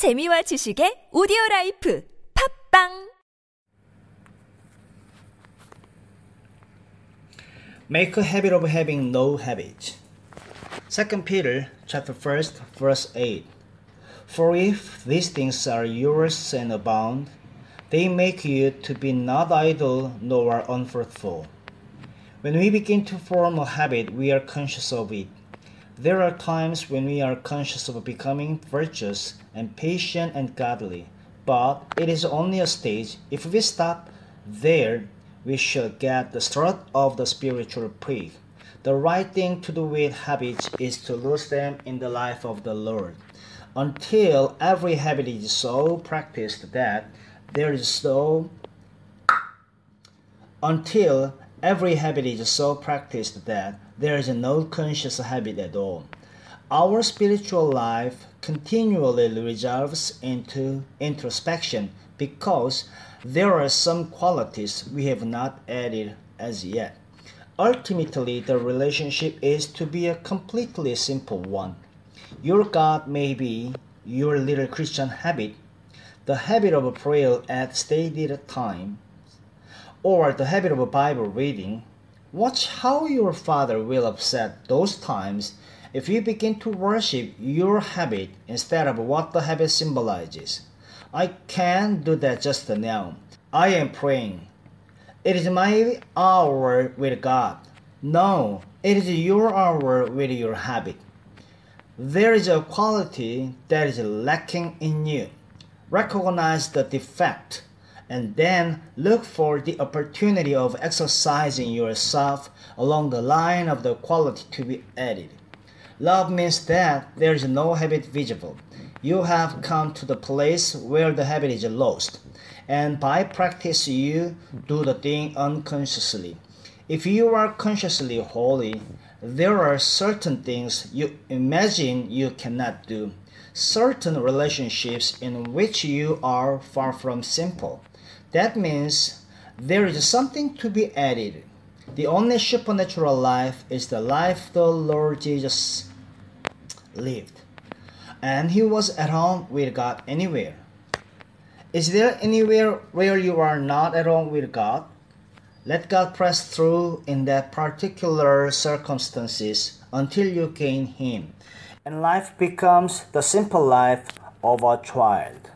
재미와 지식의 오디오 라이프 팝빵 Make a habit of having no habit. 2 Peter chapter 1st verse 8. For if these things are yours and abound, they make you to be not idle nor unfruitful. When we begin to form a habit, we are conscious of it. There are times when we are conscious of becoming virtuous and patient and godly, but it is only a stage. If we stop there, we shall get the start of the spiritual prick. The right thing to do with habits is to lose them in the life of the Lord. Until every habit is so practiced that there is so until every habit is so practiced that there is no conscious habit at all. Our spiritual life continually resolves into introspection because there are some qualities we have not added as yet. Ultimately, the relationship is to be a completely simple one. Your God may be your little Christian habit, the habit of prayer at stated time, or the habit of Bible reading. Watch how your Father will upset those times if you begin to worship your habit instead of what the habit symbolizes. I can't do that just now. I am praying. It is my hour with God. No, it is your hour with your habit. There is a quality that is lacking in you. Recognize the defect and then look for the opportunity of exercising yourself along the line of the quality to be added. Love means that there is no habit visible. You have come to the place where the habit is lost, and by practice you do the thing unconsciously. If you are consciously holy, there are certain things you imagine you cannot do, certain relationships in which you are far from simple. That means there is something to be added. The only supernatural life is the life the Lord Jesus lived. And he was at home with God anywhere. Is there anywhere where you are not at home with God? Let God press through in that particular circumstances until you gain Him, and life becomes the simple life of a child.